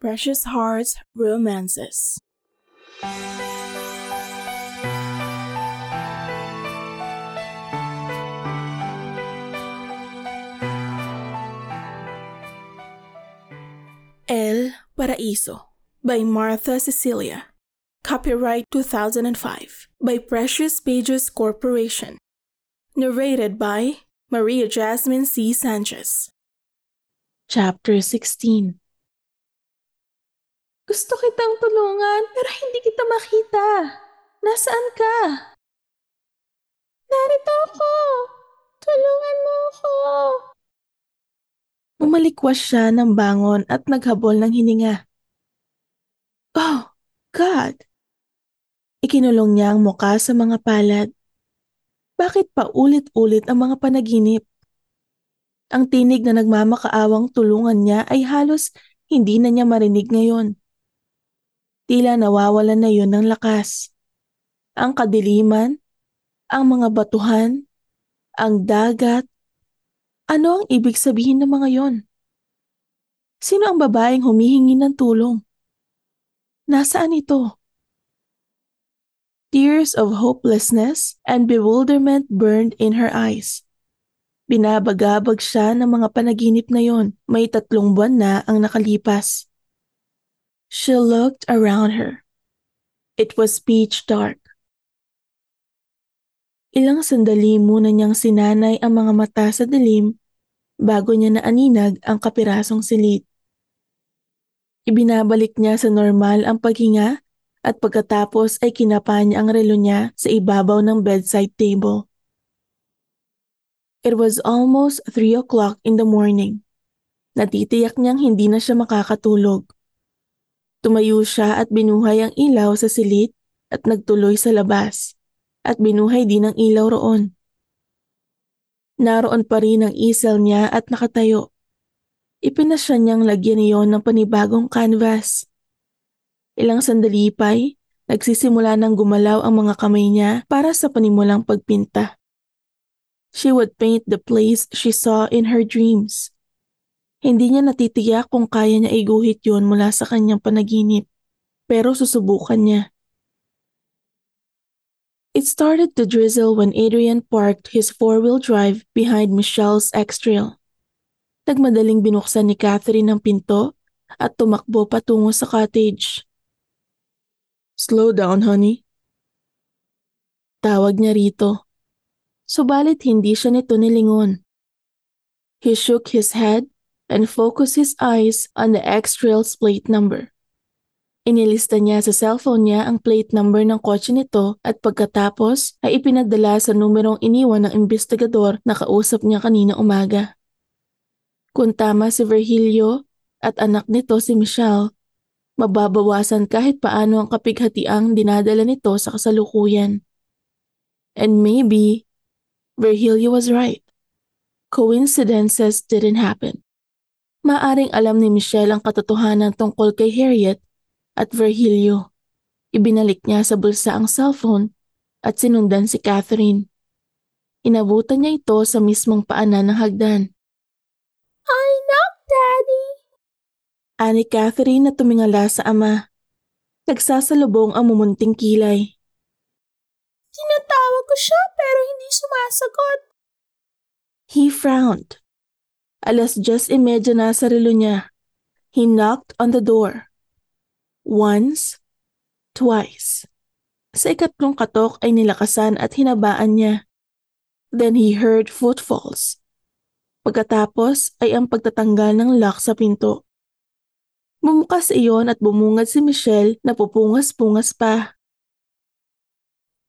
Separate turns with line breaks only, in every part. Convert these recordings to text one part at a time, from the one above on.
Precious Hearts Romances. El Paraíso by Martha Cecilia. Copyright 2005 by Precious Pages Corporation. Narrated by Maria Jasmine C. Sanchez. Chapter 16
Gusto kitang tulungan pero hindi kita makita. Nasaan ka? Narito ako! Tulungan mo ako!
Umalikwas siya ng bangon at naghabol ng hininga. Oh, God! Ikinulong niya ang muka sa mga palad. Bakit pa ulit-ulit ang mga panaginip? Ang tinig na nagmamakaawang tulungan niya ay halos hindi na niya marinig ngayon. Tila nawawalan na yun ng lakas. Ang kadiliman, ang mga batuhan, ang dagat. Ano ang ibig sabihin ng mga yon? Sino ang babaeng humihingi ng tulong? Nasaan ito? Tears of hopelessness and bewilderment burned in her eyes. Binabagabag siya ng mga panaginip na yon. May tatlong buwan na ang nakalipas. She looked around her. It was pitch dark. Ilang sandali muna niyang sinanay ang mga mata sa dilim bago niya naaninag ang kapirasong silid. Ibinabalik niya sa normal ang paghinga at pagkatapos ay kinapa niya ang relo niya sa ibabaw ng bedside table. It was almost 3 o'clock in the morning. Natitiyak niyang hindi na siya makakatulog. Tumayo siya at binuhay ang ilaw sa silid at nagtuloy sa labas at binuhay din ang ilaw roon. Naroon pa rin ang isel niya at nakatayo. Ipinasya niyang lagyan niyon ng panibagong canvas. Ilang sandali pa'y nagsisimula ng gumalaw ang mga kamay niya para sa panimulang pagpinta. She would paint the place she saw in her dreams. Hindi niya natitiyak kung kaya niya iguhit yon mula sa kanyang panaginip, pero susubukan niya. It started to drizzle when Adrian parked his four-wheel drive behind Michelle's X-Trail. Nagmadaling binuksan ni Catherine ang pinto at tumakbo patungo sa cottage. Slow down, honey. Tawag niya rito. Subalit hindi siya nito nilingon. He shook his head and focused his eyes on the X-Trail's plate number. Inilista niya sa cellphone niya ang plate number ng kotse nito at pagkatapos ay ipinadala sa numerong iniwan ng investigador na kausap niya kanina umaga. Kung tama si Virgilio at anak nito si Michelle, mababawasan kahit paano ang kapighatiang dinadala nito sa kasalukuyan. And maybe, Virgilio was right. Coincidences didn't happen. Maaring alam ni Michelle ang katotohanan tungkol kay Harriet at Virgilio. Ibinalik niya sa bulsa ang cellphone at sinundan si Catherine. Inabutan niya ito sa mismong paanan ng hagdan.
I knock, Daddy!
Ani Catherine na tumingala sa ama. Nagsasalubong ang mumunting kilay.
Tinatawag ko siya pero hindi sumasagot.
He frowned. Alas 10.30 na sa relo niya. He knocked on the door. Once, twice. Sa ikatlong katok ay nilakasan at hinabaan niya. Then he heard footfalls. Pagkatapos ay ang pagtatanggal ng lock sa pinto. Bumukas iyon at bumungad si Michelle na pupungas-pungas pa.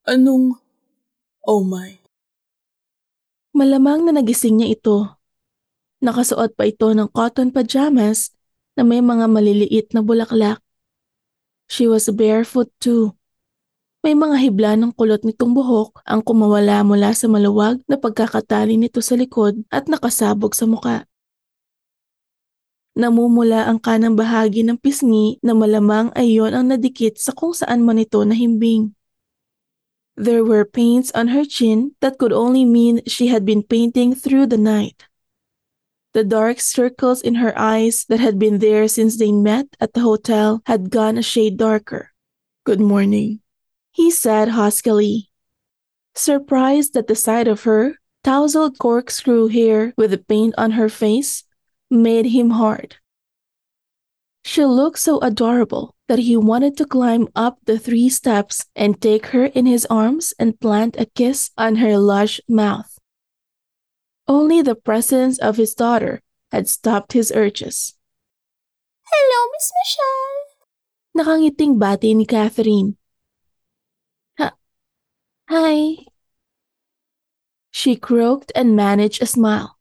Anong... Oh my.
Malamang na nagising niya ito Nakasuot pa ito ng cotton pajamas na may mga maliliit na bulaklak. She was barefoot too. May mga hibla ng kulot nitong buhok ang kumawala mula sa maluwag na pagkakatali nito sa likod at nakasabog sa muka. Namumula ang kanang bahagi ng pisngi na malamang ay yon ang nadikit sa kung saan man ito nahimbing. There were paints on her chin that could only mean she had been painting through the night. The dark circles in her eyes that had been there since they met at the hotel had gone a shade darker. Good morning, he said huskily. Surprised at the sight of her, tousled corkscrew hair with the paint on her face made him hard. She looked so adorable that he wanted to climb up the three steps and take her in his arms and plant a kiss on her lush mouth. Only the presence of his daughter had stopped his urges.
Hello, Miss Michelle!
Nakangiting bati ni Catherine. Ha- Hi. She croaked and managed a smile.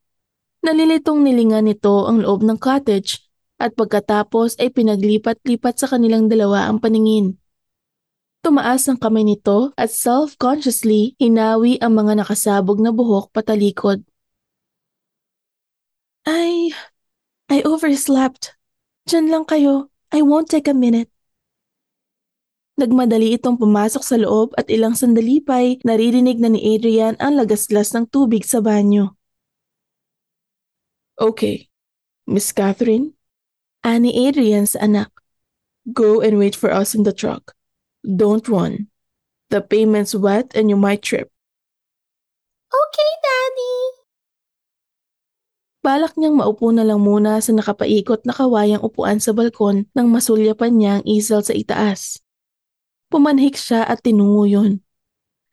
Nalilitong nilingan nito ang loob ng cottage at pagkatapos ay pinaglipat-lipat sa kanilang dalawa ang paningin. Tumaas ang kamay nito at self-consciously hinawi ang mga nakasabog na buhok patalikod. I... I overslept. Diyan lang kayo. I won't take a minute. Nagmadali itong pumasok sa loob at ilang sandali pa'y naririnig na ni Adrian ang lagaslas ng tubig sa banyo. Okay, Miss Catherine, Ani Adrian sa anak. Go and wait for us in the truck. Don't run. The payment's wet and you might trip.
Okay!
Balak niyang maupo na lang muna sa nakapaikot na kawayang upuan sa balkon nang masulyapan niya ang isel sa itaas. Pumanhik siya at tinungo yun.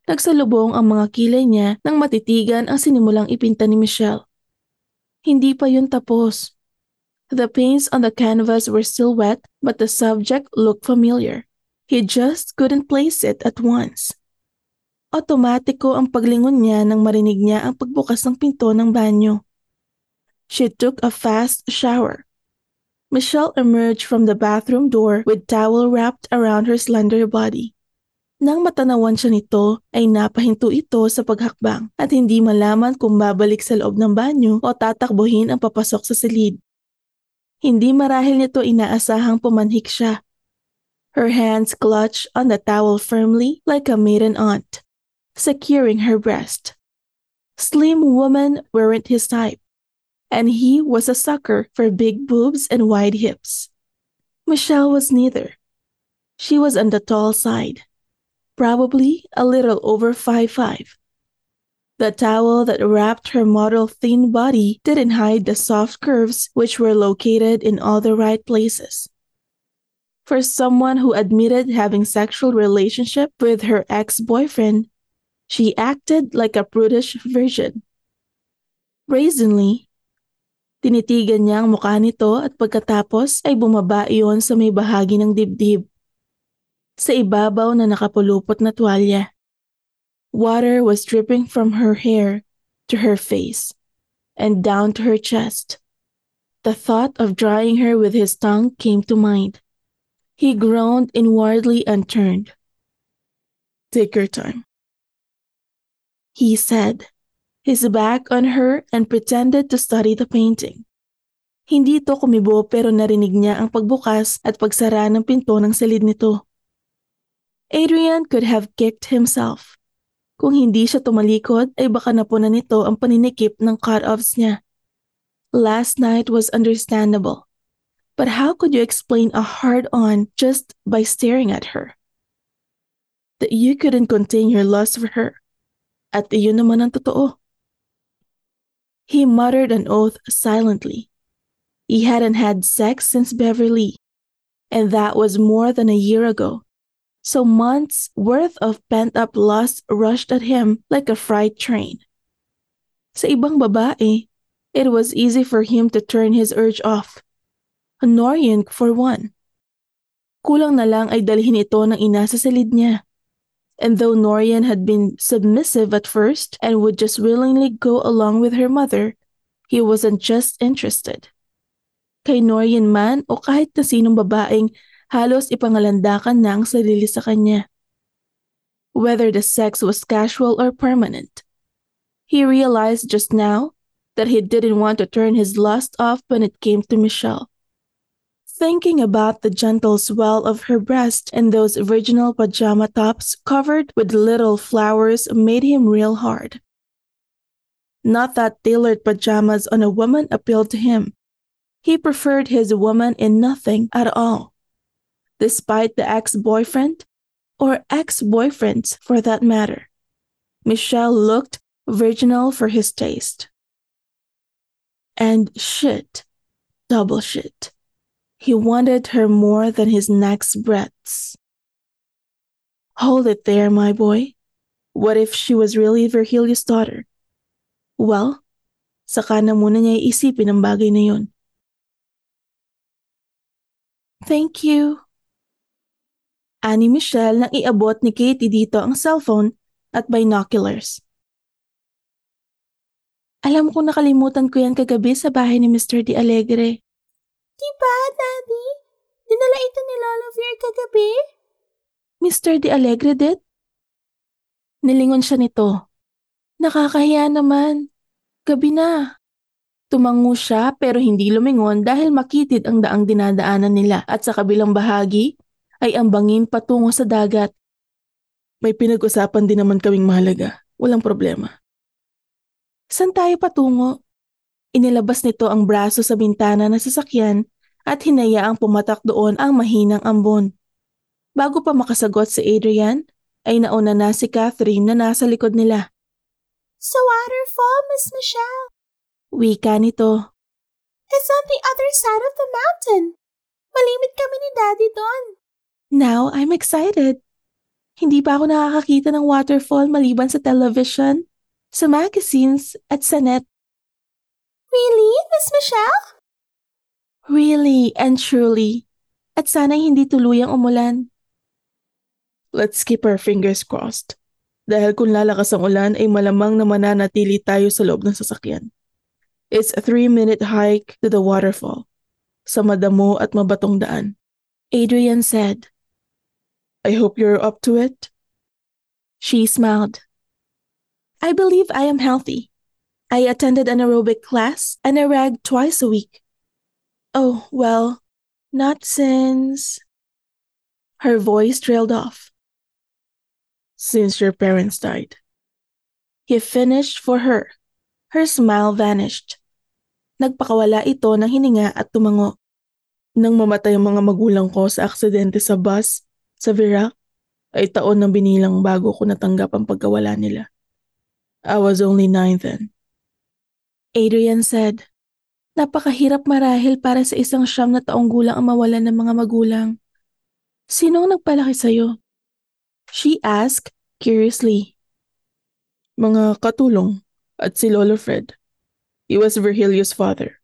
Nagsalubong ang mga kilay niya nang matitigan ang sinimulang ipinta ni Michelle. Hindi pa yun tapos. The paints on the canvas were still wet, but the subject looked familiar. He just couldn't place it at once. Otomatiko ang paglingon niya nang marinig niya ang pagbukas ng pinto ng banyo. She took a fast shower. Michelle emerged from the bathroom door with towel wrapped around her slender body. Nang matanawan siya nito, ay napahinto ito sa paghakbang at hindi malaman kung babalik sa loob ng banyo o tatakbuhin ang papasok sa silid. Hindi marahil nito inaasahang pumanhik siya. Her hands clutched on the towel firmly like a maiden aunt, securing her breast. Slim women weren't his type, and he was a sucker for big boobs and wide hips. Michelle was neither. She was on the tall side, probably a little over five five. The towel that wrapped her model thin body didn't hide the soft curves which were located in all the right places. For someone who admitted having sexual relationship with her ex-boyfriend, she acted like a prudish virgin. Brazenly, tinitigan niya ang mukha nito at pagkatapos ay bumaba iyon sa may bahagi ng dibdib. Sa ibabaw na nakapulupot na tuwalya. Water was dripping from her hair to her face and down to her chest. The thought of drying her with his tongue came to mind. He groaned inwardly and turned. Take your time, he said, his back on her and pretended to study the painting. Hindi ito kumibo pero narinig niya ang pagbukas at pagsara ng pinto ng silid nito. Adrian could have kicked himself. Kung hindi siya tumalikod ay baka napunan nito ang paninikip ng cut-offs niya. Last night was understandable. But how could you explain a hard-on just by staring at her? That you couldn't contain your lust for her. At iyon naman ang totoo. He muttered an oath silently. He hadn't had sex since Beverly, and that was more than a year ago so months worth of pent-up lust rushed at him like a freight train. Sa ibang babae, it was easy for him to turn his urge off. Norian for one. Kulang na lang ay dalhin ito ng ina sa silid niya. And though Norian had been submissive at first and would just willingly go along with her mother, he wasn't just interested. Kay Norian man o kahit na sinong babaeng halos ipangalandakan na ang sarili sa kanya. Whether the sex was casual or permanent. He realized just now that he didn't want to turn his lust off when it came to Michelle. Thinking about the gentle swell of her breast and those original pajama tops covered with little flowers made him real hard. Not that tailored pajamas on a woman appealed to him. He preferred his woman in nothing at all. Despite the ex boyfriend, or ex boyfriends for that matter, Michelle looked virginal for his taste. And shit, double shit. He wanted her more than his next breaths. Hold it there, my boy. What if she was really Virgilius' daughter? Well, saka na muna niya iisipin ang bagay na yun. Thank you. Ani Michelle nang iabot ni Katie dito ang cellphone at binoculars. Alam ko nakalimutan ko yan kagabi sa bahay ni Mr. De Alegre.
Diba, Daddy? Dinala ito ni Lola Veer kagabi?
Mr. De Alegre did? Nilingon siya nito. Nakakahiya naman. Gabi na. Tumango siya pero hindi lumingon dahil makitid ang daang dinadaanan nila at sa kabilang bahagi ay ang bangin patungo sa dagat. May pinag-usapan din naman kaming mahalaga. Walang problema. San tayo patungo? Inilabas nito ang braso sa bintana ng sasakyan at hinayaang pumatak doon ang mahinang ambon. Bago pa makasagot si Adrian, ay nauna na si Catherine na nasa likod nila.
Sa waterfall, Miss Michelle.
Wika nito.
It's on the other side of the mountain. Malimit kami ni Daddy doon.
Now I'm excited. Hindi pa ako nakakakita ng waterfall maliban sa television sa magazines at sa net.
Really, Miss Michelle?
Really and truly. At sana'y hindi tuluyang umulan. Let's keep our fingers crossed. Dahil kung lalakas ang ulan ay malamang na mananatili tayo sa loob ng sasakyan. It's a three-minute hike to the waterfall. Sa madamo at mabatong daan. Adrian said. I hope you're up to it. She smiled. I believe I am healthy. I attended an aerobic class and I rag twice a week. Oh, well, not since. Her voice trailed off. Since your parents died. He finished for her. Her smile vanished. Nagpakawala ito ng hininga at tumango. Nang mamatay ang mga magulang ko sa aksidente sa bus sa Virac, ay taon na binilang bago ko natanggap ang pagkawala nila. I was only nine then. Adrian said, Napakahirap marahil para sa isang siyam na taong gulang ang mawalan ng mga magulang. Sino ang nagpalaki sa'yo? She asked curiously. Mga katulong at si Lolo Fred. He was Virgilius' father.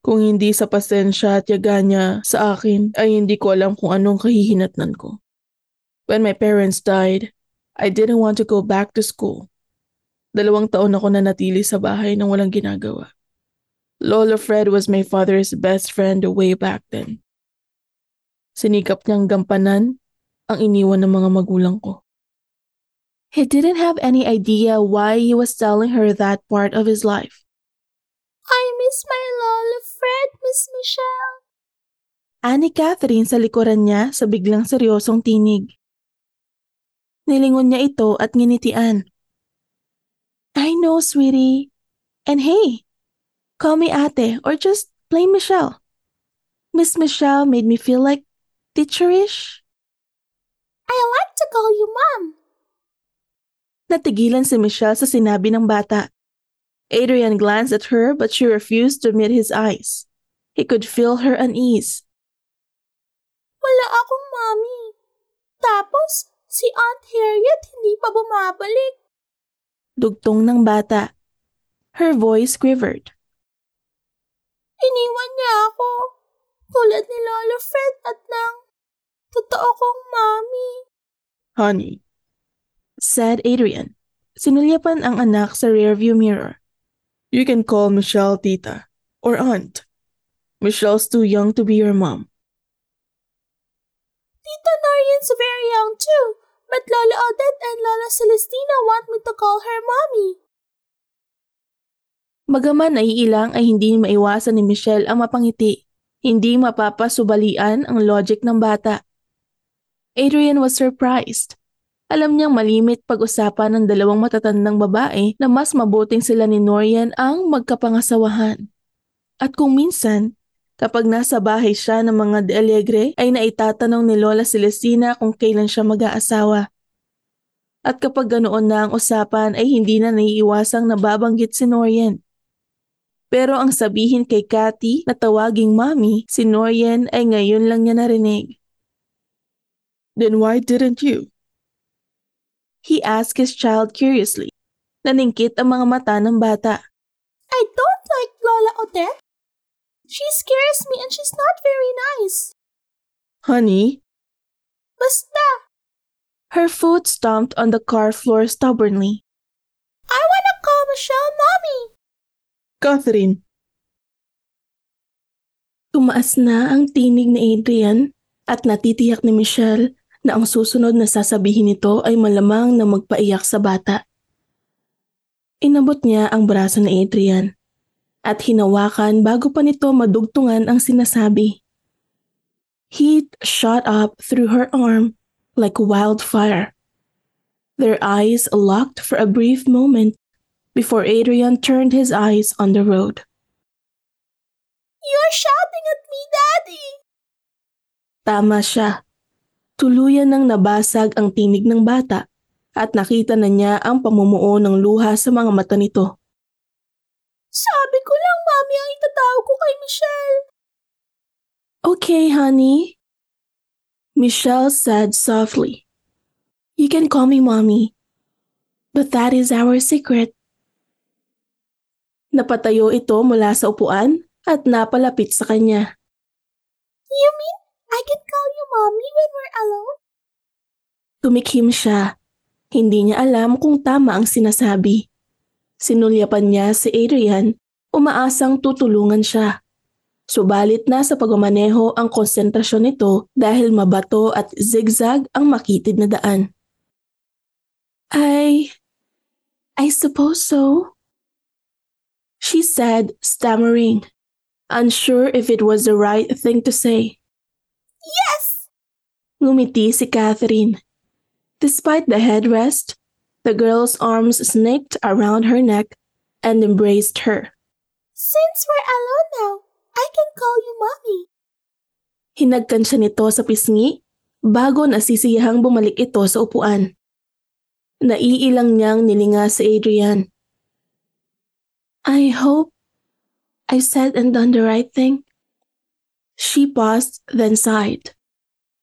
Kung hindi sa pasensya at yaga niya sa akin ay hindi ko alam kung anong kahihinatnan ko. When my parents died, I didn't want to go back to school. Dalawang taon ako na natili sa bahay nang walang ginagawa. Lola Fred was my father's best friend way back then. Sinikap niyang gampanan ang iniwan ng mga magulang ko. He didn't have any idea why he was telling her that part of his life.
I miss my Lola Fred, Miss Michelle.
Ani Catherine sa likuran niya sa biglang seryosong tinig. Nilingon niya ito at nginitian. I know, sweetie. And hey, call me ate or just plain Michelle. Miss Michelle made me feel like teacherish.
I like to call you Mom.
Natigilan si Michelle sa sinabi ng bata. Adrian glanced at her but she refused to meet his eyes. He could feel her unease.
Wala akong mommy. Tapos, si Aunt Harriet hindi pa bumabalik.
Dugtong ng bata. Her voice quivered.
Iniwan niya ako. Tulad ni Lolo Fred at ng totoo kong mommy.
Honey, said Adrian. Sinulyapan ang anak sa rearview mirror. You can call Michelle tita or aunt. Michelle's too young to be your mom.
Tita Norian's very young too, but Lola Odette and Lola Celestina want me to call her mommy.
Bagaman naiilang ay hindi maiwasan ni Michelle ang mapangiti. Hindi mapapasubalian ang logic ng bata. Adrian was surprised. Alam niyang malimit pag-usapan ng dalawang matatandang babae na mas mabuting sila ni Norian ang magkapangasawahan. At kung minsan, kapag nasa bahay siya ng mga de Alegre ay naitatanong ni Lola Celestina kung kailan siya mag-aasawa. At kapag ganoon na ang usapan ay hindi na naiiwasang nababanggit si Norian. Pero ang sabihin kay Cathy na tawaging mommy, si Norian ay ngayon lang niya narinig.
Then why didn't you?
He asked his child curiously. Naningkit ang mga mata ng bata.
I don't like Lola Odette. She scares me and she's not very nice.
Honey,
Basta,
Her foot stomped on the car floor stubbornly.
I wanna call Michelle mommy.
Catherine,
Tumaas na ang tinig ni Adrian at natitiyak ni Michelle na ang susunod na sasabihin nito ay malamang na magpaiyak sa bata. Inabot niya ang braso ni Adrian at hinawakan bago pa nito madugtungan ang sinasabi. Heat shot up through her arm like wildfire. Their eyes locked for a brief moment before Adrian turned his eyes on the road.
You're shouting at me, Daddy.
Tama siya. Tuluyan nang nabasag ang tinig ng bata at nakita na niya ang pamumuo ng luha sa mga mata nito.
Sabi ko lang, Mommy, ang itatawag ko kay Michelle.
Okay, honey. Michelle said softly. You can call me mommy. But that is our secret. Napatayo ito mula sa upuan at napalapit sa kanya.
You mean I can call you Mommy when we're alone?
Tumikhim siya. Hindi niya alam kung tama ang sinasabi. Sinulyapan niya si Adrian, umaasang tutulungan siya. Subalit na sa pagmamaneho ang konsentrasyon nito dahil mabato at zigzag ang makitid na daan. I... I suppose so. She said, stammering, unsure if it was the right thing to say.
Yes!
Ngumiti si Catherine. Despite the headrest, the girl's arms snaked around her neck and embraced her.
Since we're alone now, I can call you Mommy.
Hinagkan siya nito sa pisngi bago nasisiyahang bumalik ito sa upuan. Naiilang niyang nilinga si Adrian. I hope I said and done the right thing. She paused, then sighed.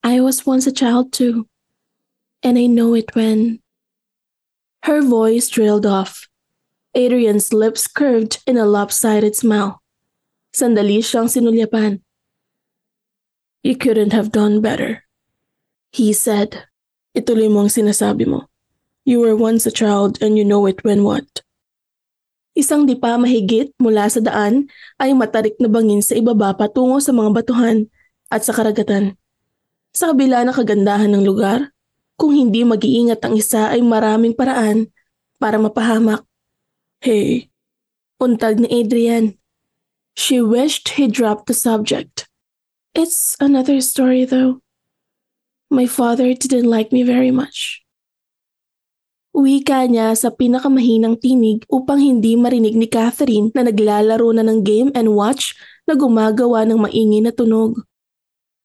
I was once a child too, and I know it when. Her voice trailed off. Adrian's lips curved in a lopsided smile. Sandali siyang sinulyapan. You couldn't have done better. He said, Ituloy mo ang sinasabi mo. You were once a child and you know it when what? Isang di pa mahigit mula sa daan ay matarik na bangin sa ibaba patungo sa mga batuhan at sa karagatan. Sa kabila ng kagandahan ng lugar, kung hindi mag-iingat ang isa ay maraming paraan para mapahamak.
hey,
Untag ni Adrian. She wished he dropped the subject. It's another story though. My father didn't like me very much. Wika niya sa pinakamahinang tinig upang hindi marinig ni Catherine na naglalaro na ng game and watch na gumagawa ng maingay na tunog.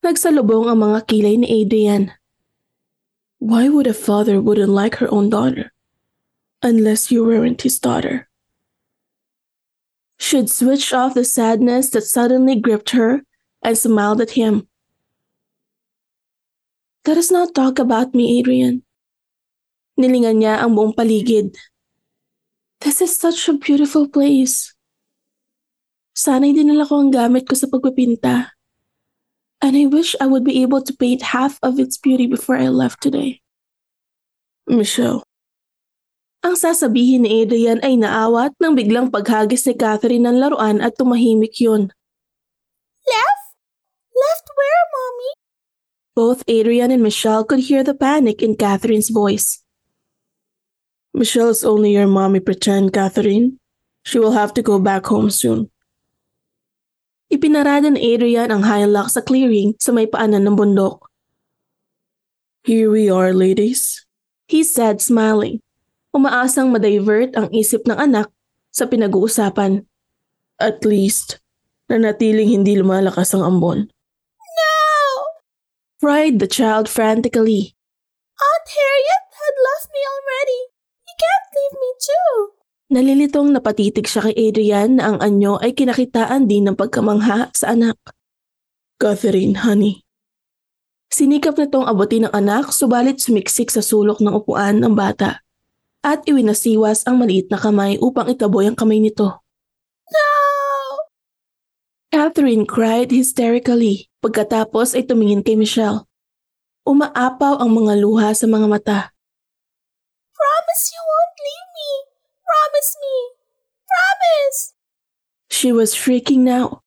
Nagsalubong ang mga kilay ni Adrian.
Why would a father wouldn't like her own daughter? Unless you weren't his daughter.
She'd switched off the sadness that suddenly gripped her and smiled at him. Let us not talk about me, Adrian. Nilingan niya ang buong paligid. This is such a beautiful place. Sana'y dinala ko ang gamit ko sa pagpipinta. And I wish I would be able to paint half of its beauty before I left today.
Michelle,
Ang sasabihin ni Adrian ay naawat nang biglang paghagis ni Catherine ng laruan at tumahimik yun.
Left? Left where, Mommy?
Both Adrian and Michelle could hear the panic in Catherine's voice.
Michelle's only your mommy pretend, Catherine. She will have to go back home soon.
Ipinarada ni Adrian ang Hilux sa clearing sa may paanan ng bundok.
Here we are, ladies.
He said smiling. Umaasang ma-divert ang isip ng anak sa pinag-uusapan.
At least, nanatiling hindi lumalakas ang ambon.
No!
Cried the child frantically.
Aunt Harriet had left me already. You can't leave me too.
Nalilitong napatitig siya kay Adrian na ang anyo ay kinakitaan din ng pagkamangha sa anak.
Catherine, honey.
Sinikap nitong abutin ng anak subalit sumiksik sa sulok ng upuan ng bata at iwinasiwas ang maliit na kamay upang itaboy ang kamay nito.
No!
Catherine cried hysterically pagkatapos ay tumingin kay Michelle. Umaapaw ang mga luha sa mga mata.
Promise you won't leave me. Promise me. Promise.
She was freaking now.